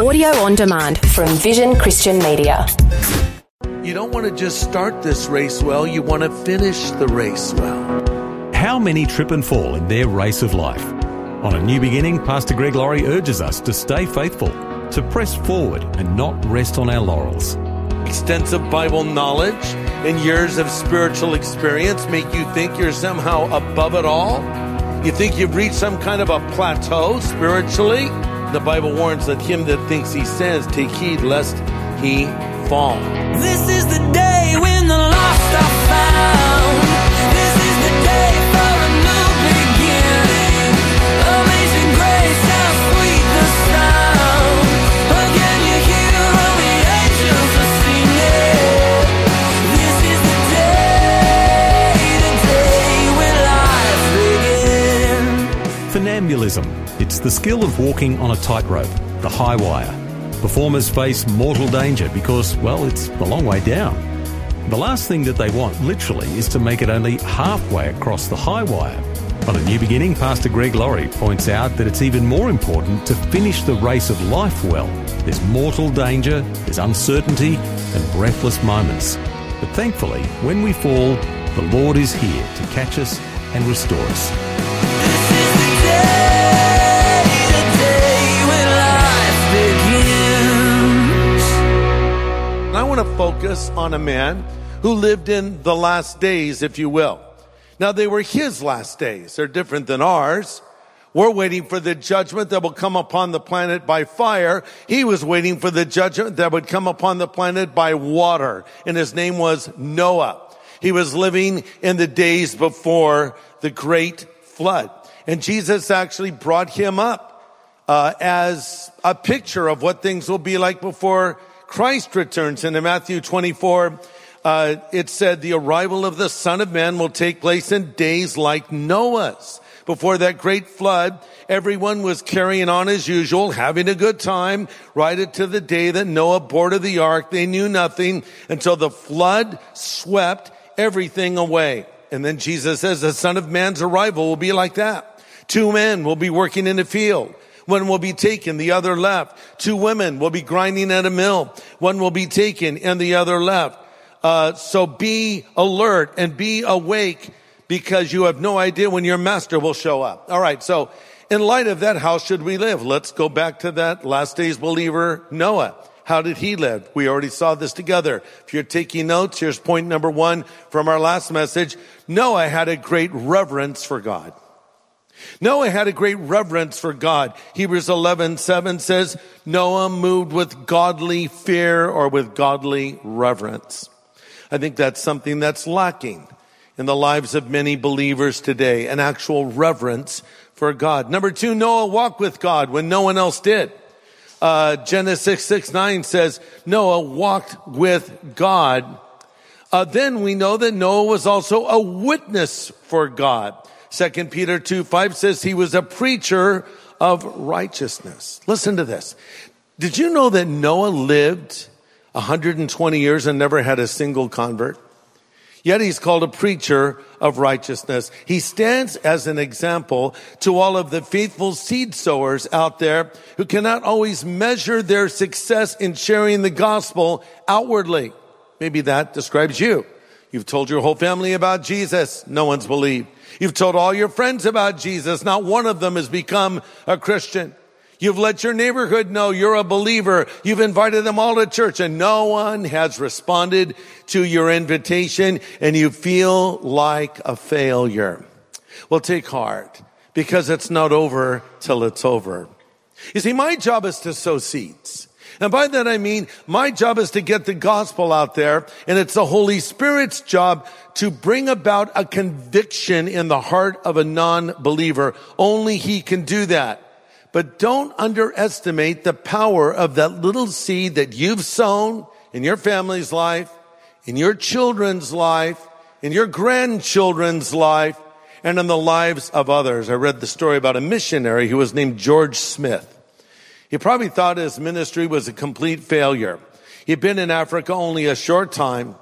Audio on demand from Vision Christian Media. You don't want to just start this race well, you want to finish the race well. How many trip and fall in their race of life? On a new beginning, Pastor Greg Laurie urges us to stay faithful, to press forward and not rest on our laurels. Extensive Bible knowledge and years of spiritual experience make you think you're somehow above it all? You think you've reached some kind of a plateau spiritually? The Bible warns that him that thinks he stands, take heed lest he fall. This is the day when the lost are found. This is the day for a new beginning. Amazing grace, how sweet the sound. Again you hear all the angels are singing. This is the day, the day when life begins. Funambulism. It's the skill of walking on a tightrope, the high wire. Performers face mortal danger because, well, it's a long way down. The last thing that they want, literally, is to make it only halfway across the high wire. On A New Beginning, Pastor Greg Laurie points out that it's even more important to finish the race of life well. There's mortal danger, there's uncertainty, and breathless moments. But thankfully, when we fall, the Lord is here to catch us and restore us. Want to focus on a man who lived in the last days, if you will. Now they were his last days. They're different than ours. We're waiting for the judgment that will come upon the planet by fire. He was waiting for the judgment that would come upon the planet by water. And his name was Noah. He was living in the days before the great flood. And Jesus actually brought him up uh, as a picture of what things will be like before Christ returns. And in Matthew 24, uh, it said the arrival of the Son of Man will take place in days like Noah's. Before that great flood, everyone was carrying on as usual, having a good time, right up to the day that Noah boarded the ark. They knew nothing until the flood swept everything away. And then Jesus says the Son of Man's arrival will be like that. Two men will be working in a field. One will be taken, the other left. Two women will be grinding at a mill. One will be taken and the other left. Uh, so be alert and be awake because you have no idea when your master will show up. All right. So in light of that, how should we live? Let's go back to that last days believer, Noah. How did he live? We already saw this together. If you're taking notes, here's point number one from our last message. Noah had a great reverence for God. Noah had a great reverence for God. Hebrews 11, 7 says, Noah moved with godly fear or with godly reverence. I think that's something that's lacking in the lives of many believers today, an actual reverence for God. Number two, Noah walked with God when no one else did. Uh, Genesis 6, 9 says, Noah walked with God. Uh, then we know that Noah was also a witness for God. Second Peter 2, 5 says he was a preacher of righteousness. Listen to this. Did you know that Noah lived 120 years and never had a single convert? Yet he's called a preacher of righteousness. He stands as an example to all of the faithful seed sowers out there who cannot always measure their success in sharing the gospel outwardly. Maybe that describes you. You've told your whole family about Jesus. No one's believed. You've told all your friends about Jesus. Not one of them has become a Christian. You've let your neighborhood know you're a believer. You've invited them all to church and no one has responded to your invitation and you feel like a failure. Well, take heart because it's not over till it's over. You see, my job is to sow seeds. And by that I mean my job is to get the gospel out there and it's the Holy Spirit's job to bring about a conviction in the heart of a non-believer. Only He can do that. But don't underestimate the power of that little seed that you've sown in your family's life, in your children's life, in your grandchildren's life, and in the lives of others. I read the story about a missionary who was named George Smith. He probably thought his ministry was a complete failure. He'd been in Africa only a short time,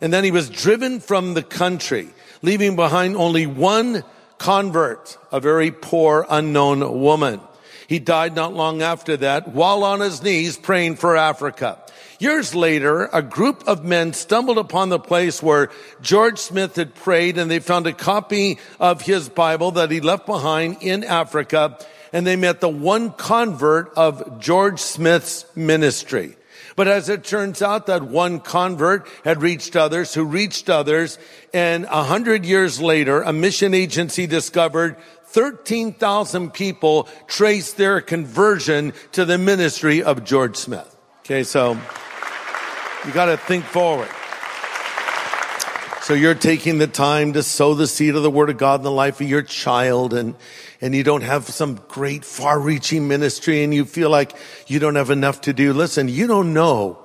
and then he was driven from the country, leaving behind only one convert, a very poor, unknown woman. He died not long after that while on his knees praying for Africa. Years later, a group of men stumbled upon the place where George Smith had prayed and they found a copy of his Bible that he left behind in Africa and they met the one convert of George Smith's ministry. But as it turns out, that one convert had reached others who reached others. And a hundred years later, a mission agency discovered 13,000 people traced their conversion to the ministry of George Smith. Okay, so you got to think forward. So you're taking the time to sow the seed of the word of God in the life of your child and, and you don't have some great far reaching ministry and you feel like you don't have enough to do. Listen, you don't know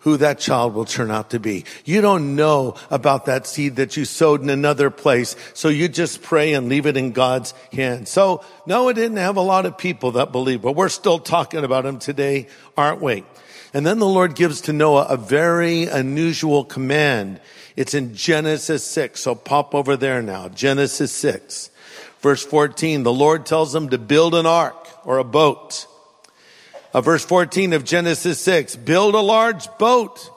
who that child will turn out to be. You don't know about that seed that you sowed in another place. So you just pray and leave it in God's hands. So Noah didn't have a lot of people that believe, but we're still talking about him today, aren't we? And then the Lord gives to Noah a very unusual command. It's in Genesis 6. So pop over there now. Genesis 6. Verse 14. The Lord tells him to build an ark or a boat. Uh, verse 14 of Genesis 6. Build a large boat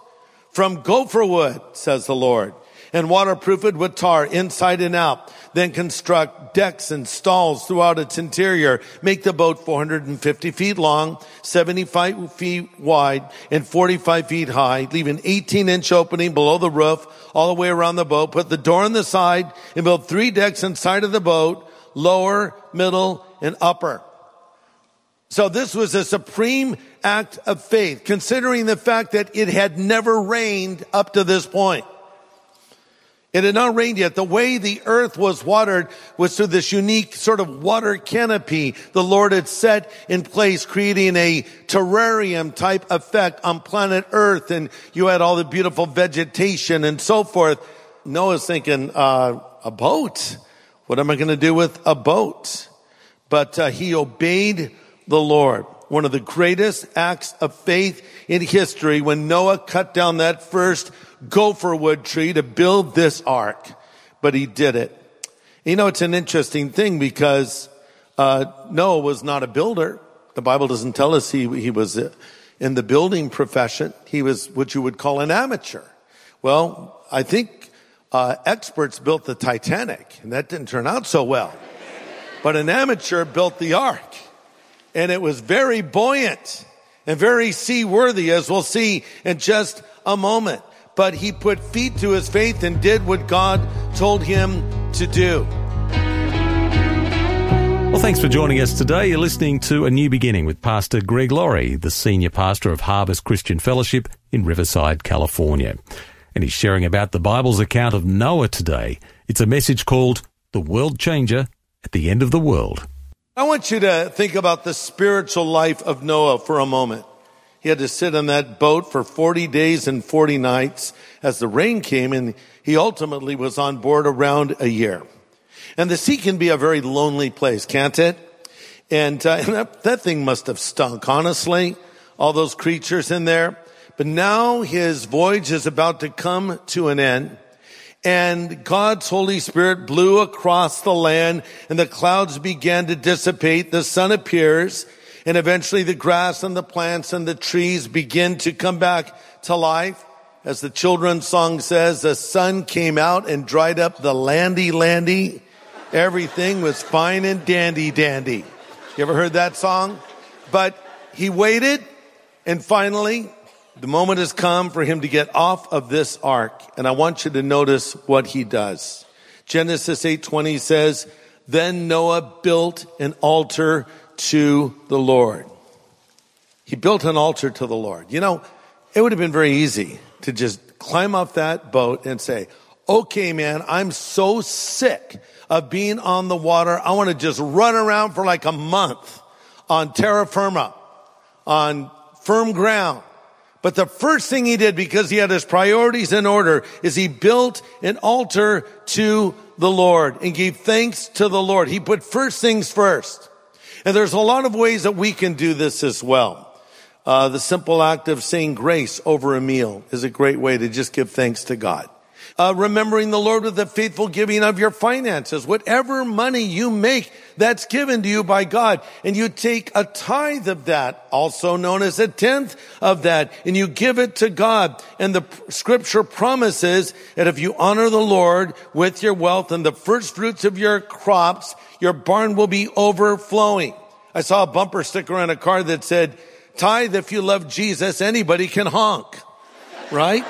from gopher wood, says the Lord, and waterproof it with tar inside and out. Then construct decks and stalls throughout its interior. Make the boat 450 feet long, 75 feet wide, and 45 feet high. Leave an 18 inch opening below the roof all the way around the boat. Put the door on the side and build three decks inside of the boat, lower, middle, and upper. So this was a supreme act of faith, considering the fact that it had never rained up to this point. It had not rained yet. The way the earth was watered was through this unique sort of water canopy the Lord had set in place, creating a terrarium type effect on planet earth. And you had all the beautiful vegetation and so forth. Noah's thinking, uh, a boat? What am I going to do with a boat? But uh, he obeyed the Lord. One of the greatest acts of faith in history when Noah cut down that first gopher wood tree to build this ark, but he did it. You know, it's an interesting thing because uh, Noah was not a builder. The Bible doesn't tell us he he was uh, in the building profession. He was what you would call an amateur. Well, I think uh, experts built the Titanic, and that didn't turn out so well. But an amateur built the ark, and it was very buoyant and very seaworthy, as we'll see in just a moment but he put feet to his faith and did what God told him to do. Well, thanks for joining us today. You're listening to A New Beginning with Pastor Greg Laurie, the senior pastor of Harvest Christian Fellowship in Riverside, California. And he's sharing about the Bible's account of Noah today. It's a message called The World Changer at the End of the World. I want you to think about the spiritual life of Noah for a moment. He had to sit on that boat for 40 days and 40 nights as the rain came and he ultimately was on board around a year. And the sea can be a very lonely place, can't it? And, uh, and that, that thing must have stunk, honestly. All those creatures in there. But now his voyage is about to come to an end and God's Holy Spirit blew across the land and the clouds began to dissipate. The sun appears and eventually the grass and the plants and the trees begin to come back to life. As the children's song says, the sun came out and dried up the landy landy. Everything was fine and dandy dandy. You ever heard that song? But he waited and finally the moment has come for him to get off of this ark. And I want you to notice what he does. Genesis 8:20 says, "Then Noah built an altar to the Lord. He built an altar to the Lord. You know, it would have been very easy to just climb off that boat and say, okay, man, I'm so sick of being on the water. I want to just run around for like a month on terra firma, on firm ground. But the first thing he did, because he had his priorities in order, is he built an altar to the Lord and gave thanks to the Lord. He put first things first. And there's a lot of ways that we can do this as well. Uh, the simple act of saying grace over a meal is a great way to just give thanks to God. Uh, remembering the Lord with the faithful giving of your finances. Whatever money you make, that's given to you by God. And you take a tithe of that, also known as a tenth of that, and you give it to God. And the scripture promises that if you honor the Lord with your wealth and the first fruits of your crops, your barn will be overflowing. I saw a bumper sticker on a car that said, tithe if you love Jesus, anybody can honk. Right?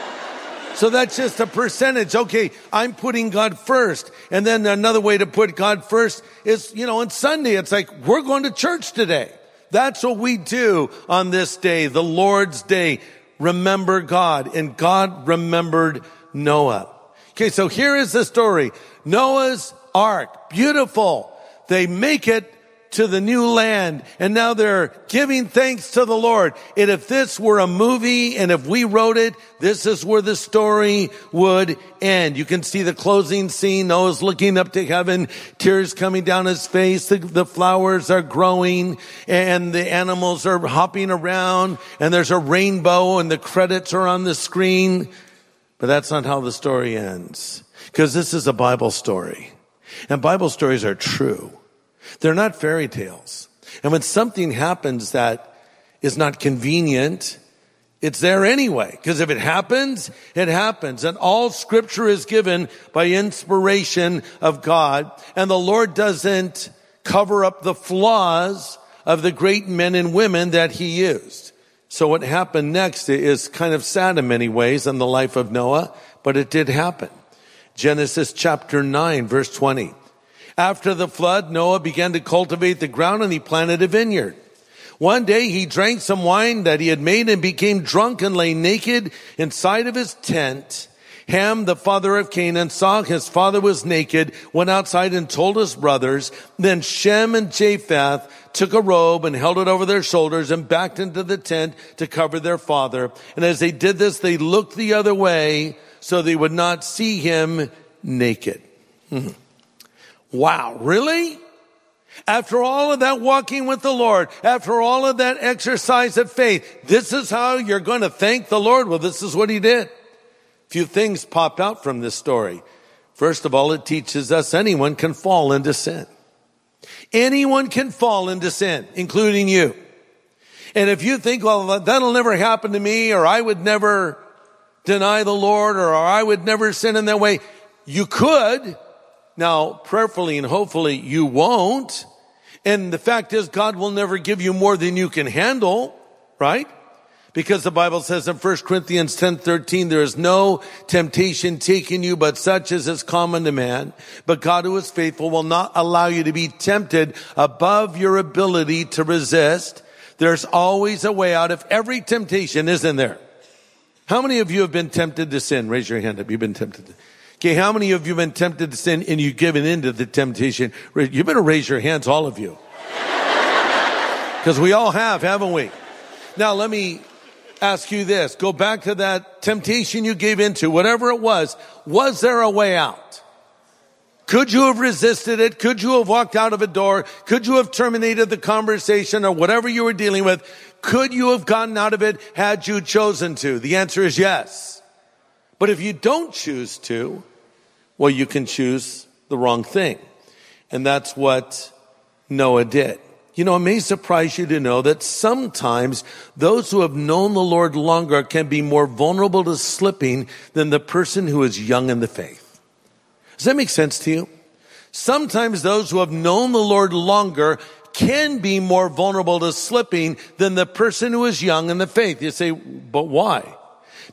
So that's just a percentage. Okay, I'm putting God first. And then another way to put God first is, you know, on Sunday, it's like, we're going to church today. That's what we do on this day, the Lord's day. Remember God. And God remembered Noah. Okay, so here is the story. Noah's ark. Beautiful. They make it to the new land and now they're giving thanks to the Lord. And if this were a movie and if we wrote it, this is where the story would end. You can see the closing scene. Noah's looking up to heaven, tears coming down his face. The, the flowers are growing and the animals are hopping around and there's a rainbow and the credits are on the screen. But that's not how the story ends because this is a Bible story and Bible stories are true. They're not fairy tales. And when something happens that is not convenient, it's there anyway. Because if it happens, it happens. And all scripture is given by inspiration of God. And the Lord doesn't cover up the flaws of the great men and women that he used. So what happened next is kind of sad in many ways in the life of Noah, but it did happen. Genesis chapter 9 verse 20. After the flood, Noah began to cultivate the ground and he planted a vineyard. One day he drank some wine that he had made and became drunk and lay naked inside of his tent. Ham, the father of Canaan, saw his father was naked, went outside and told his brothers. Then Shem and Japheth took a robe and held it over their shoulders and backed into the tent to cover their father. And as they did this, they looked the other way so they would not see him naked. Hmm. Wow, really? After all of that walking with the Lord, after all of that exercise of faith, this is how you're going to thank the Lord? Well, this is what he did. A few things pop out from this story. First of all, it teaches us anyone can fall into sin. Anyone can fall into sin, including you. And if you think, well, that'll never happen to me, or I would never deny the Lord, or I would never sin in that way, you could, now, prayerfully and hopefully you won't. And the fact is God will never give you more than you can handle, right? Because the Bible says in 1 Corinthians 10, 13, there is no temptation taking you, but such as is common to man. But God who is faithful will not allow you to be tempted above your ability to resist. There's always a way out if every temptation isn't there. How many of you have been tempted to sin? Raise your hand up. You've been tempted. To, Okay, how many of you have been tempted to sin and you've given in to the temptation? You better raise your hands, all of you. Because we all have, haven't we? Now let me ask you this. Go back to that temptation you gave into, whatever it was. Was there a way out? Could you have resisted it? Could you have walked out of a door? Could you have terminated the conversation or whatever you were dealing with? Could you have gotten out of it had you chosen to? The answer is yes. But if you don't choose to, well, you can choose the wrong thing. And that's what Noah did. You know, it may surprise you to know that sometimes those who have known the Lord longer can be more vulnerable to slipping than the person who is young in the faith. Does that make sense to you? Sometimes those who have known the Lord longer can be more vulnerable to slipping than the person who is young in the faith. You say, but why?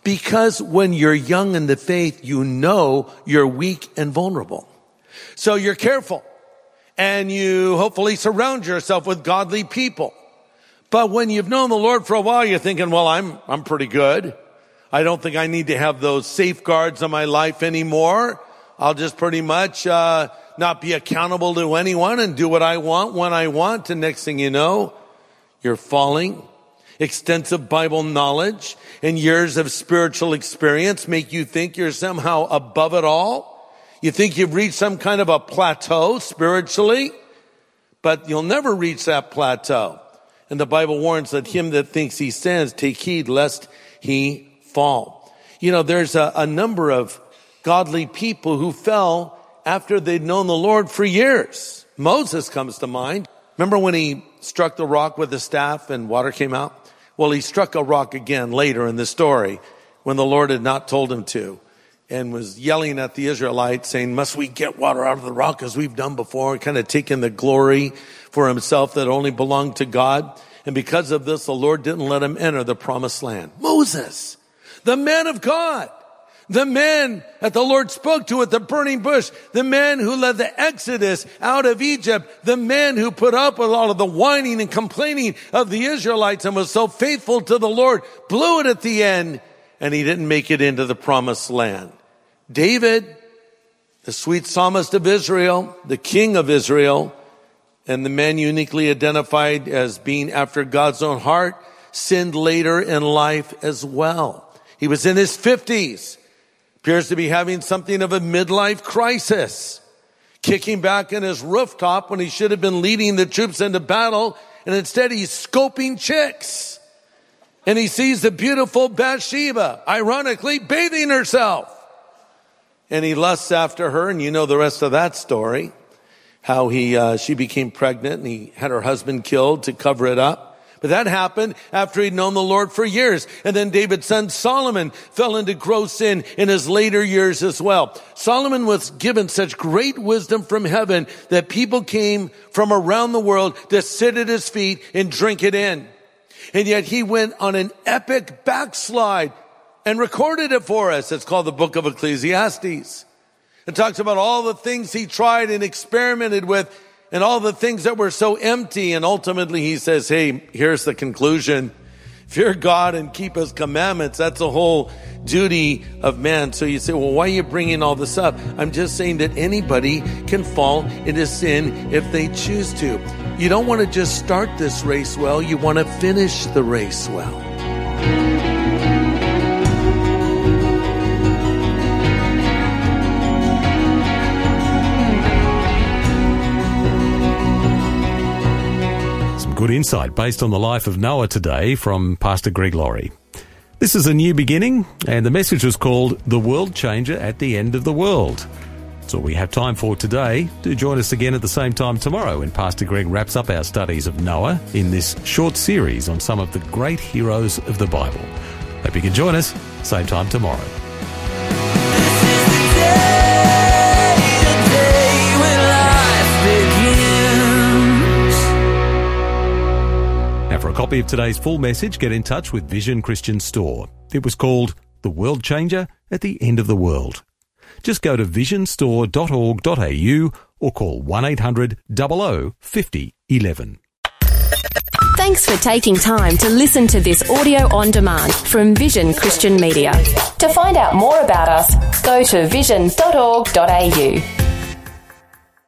Because when you're young in the faith, you know you're weak and vulnerable. So you're careful and you hopefully surround yourself with godly people. But when you've known the Lord for a while, you're thinking, well, I'm, I'm pretty good. I don't think I need to have those safeguards in my life anymore. I'll just pretty much, uh, not be accountable to anyone and do what I want when I want. And next thing you know, you're falling extensive Bible knowledge and years of spiritual experience make you think you're somehow above it all. You think you've reached some kind of a plateau spiritually, but you'll never reach that plateau. And the Bible warns that him that thinks he stands, take heed lest he fall. You know, there's a, a number of godly people who fell after they'd known the Lord for years. Moses comes to mind. Remember when he struck the rock with the staff and water came out? Well, he struck a rock again later in the story when the Lord had not told him to and was yelling at the Israelites saying, must we get water out of the rock as we've done before? Kind of taking the glory for himself that only belonged to God. And because of this, the Lord didn't let him enter the promised land. Moses, the man of God, the man that the Lord spoke to at the burning bush, the man who led the Exodus out of Egypt, the man who put up with all of the whining and complaining of the Israelites and was so faithful to the Lord, blew it at the end, and he didn't make it into the promised land. David, the sweet psalmist of Israel, the king of Israel, and the man uniquely identified as being after God's own heart, sinned later in life as well. He was in his fifties, appears to be having something of a midlife crisis, kicking back in his rooftop when he should have been leading the troops into battle, and instead he's scoping chicks. And he sees the beautiful Bathsheba, ironically bathing herself. And he lusts after her, and you know the rest of that story how he uh, she became pregnant and he had her husband killed to cover it up. But that happened after he'd known the Lord for years. And then David's son Solomon fell into gross sin in his later years as well. Solomon was given such great wisdom from heaven that people came from around the world to sit at his feet and drink it in. And yet he went on an epic backslide and recorded it for us. It's called the book of Ecclesiastes. It talks about all the things he tried and experimented with and all the things that were so empty. And ultimately he says, Hey, here's the conclusion. Fear God and keep his commandments. That's the whole duty of man. So you say, well, why are you bringing all this up? I'm just saying that anybody can fall into sin if they choose to. You don't want to just start this race well. You want to finish the race well. Good insight based on the life of Noah today from Pastor Greg Laurie. This is a new beginning, and the message was called The World Changer at the End of the World. That's all we have time for today. Do join us again at the same time tomorrow when Pastor Greg wraps up our studies of Noah in this short series on some of the great heroes of the Bible. Hope you can join us, same time tomorrow. Copy of today's full message, get in touch with Vision Christian Store. It was called The World Changer at the End of the World. Just go to visionstore.org.au or call 1 800 00 50 11. Thanks for taking time to listen to this audio on demand from Vision Christian Media. To find out more about us, go to vision.org.au.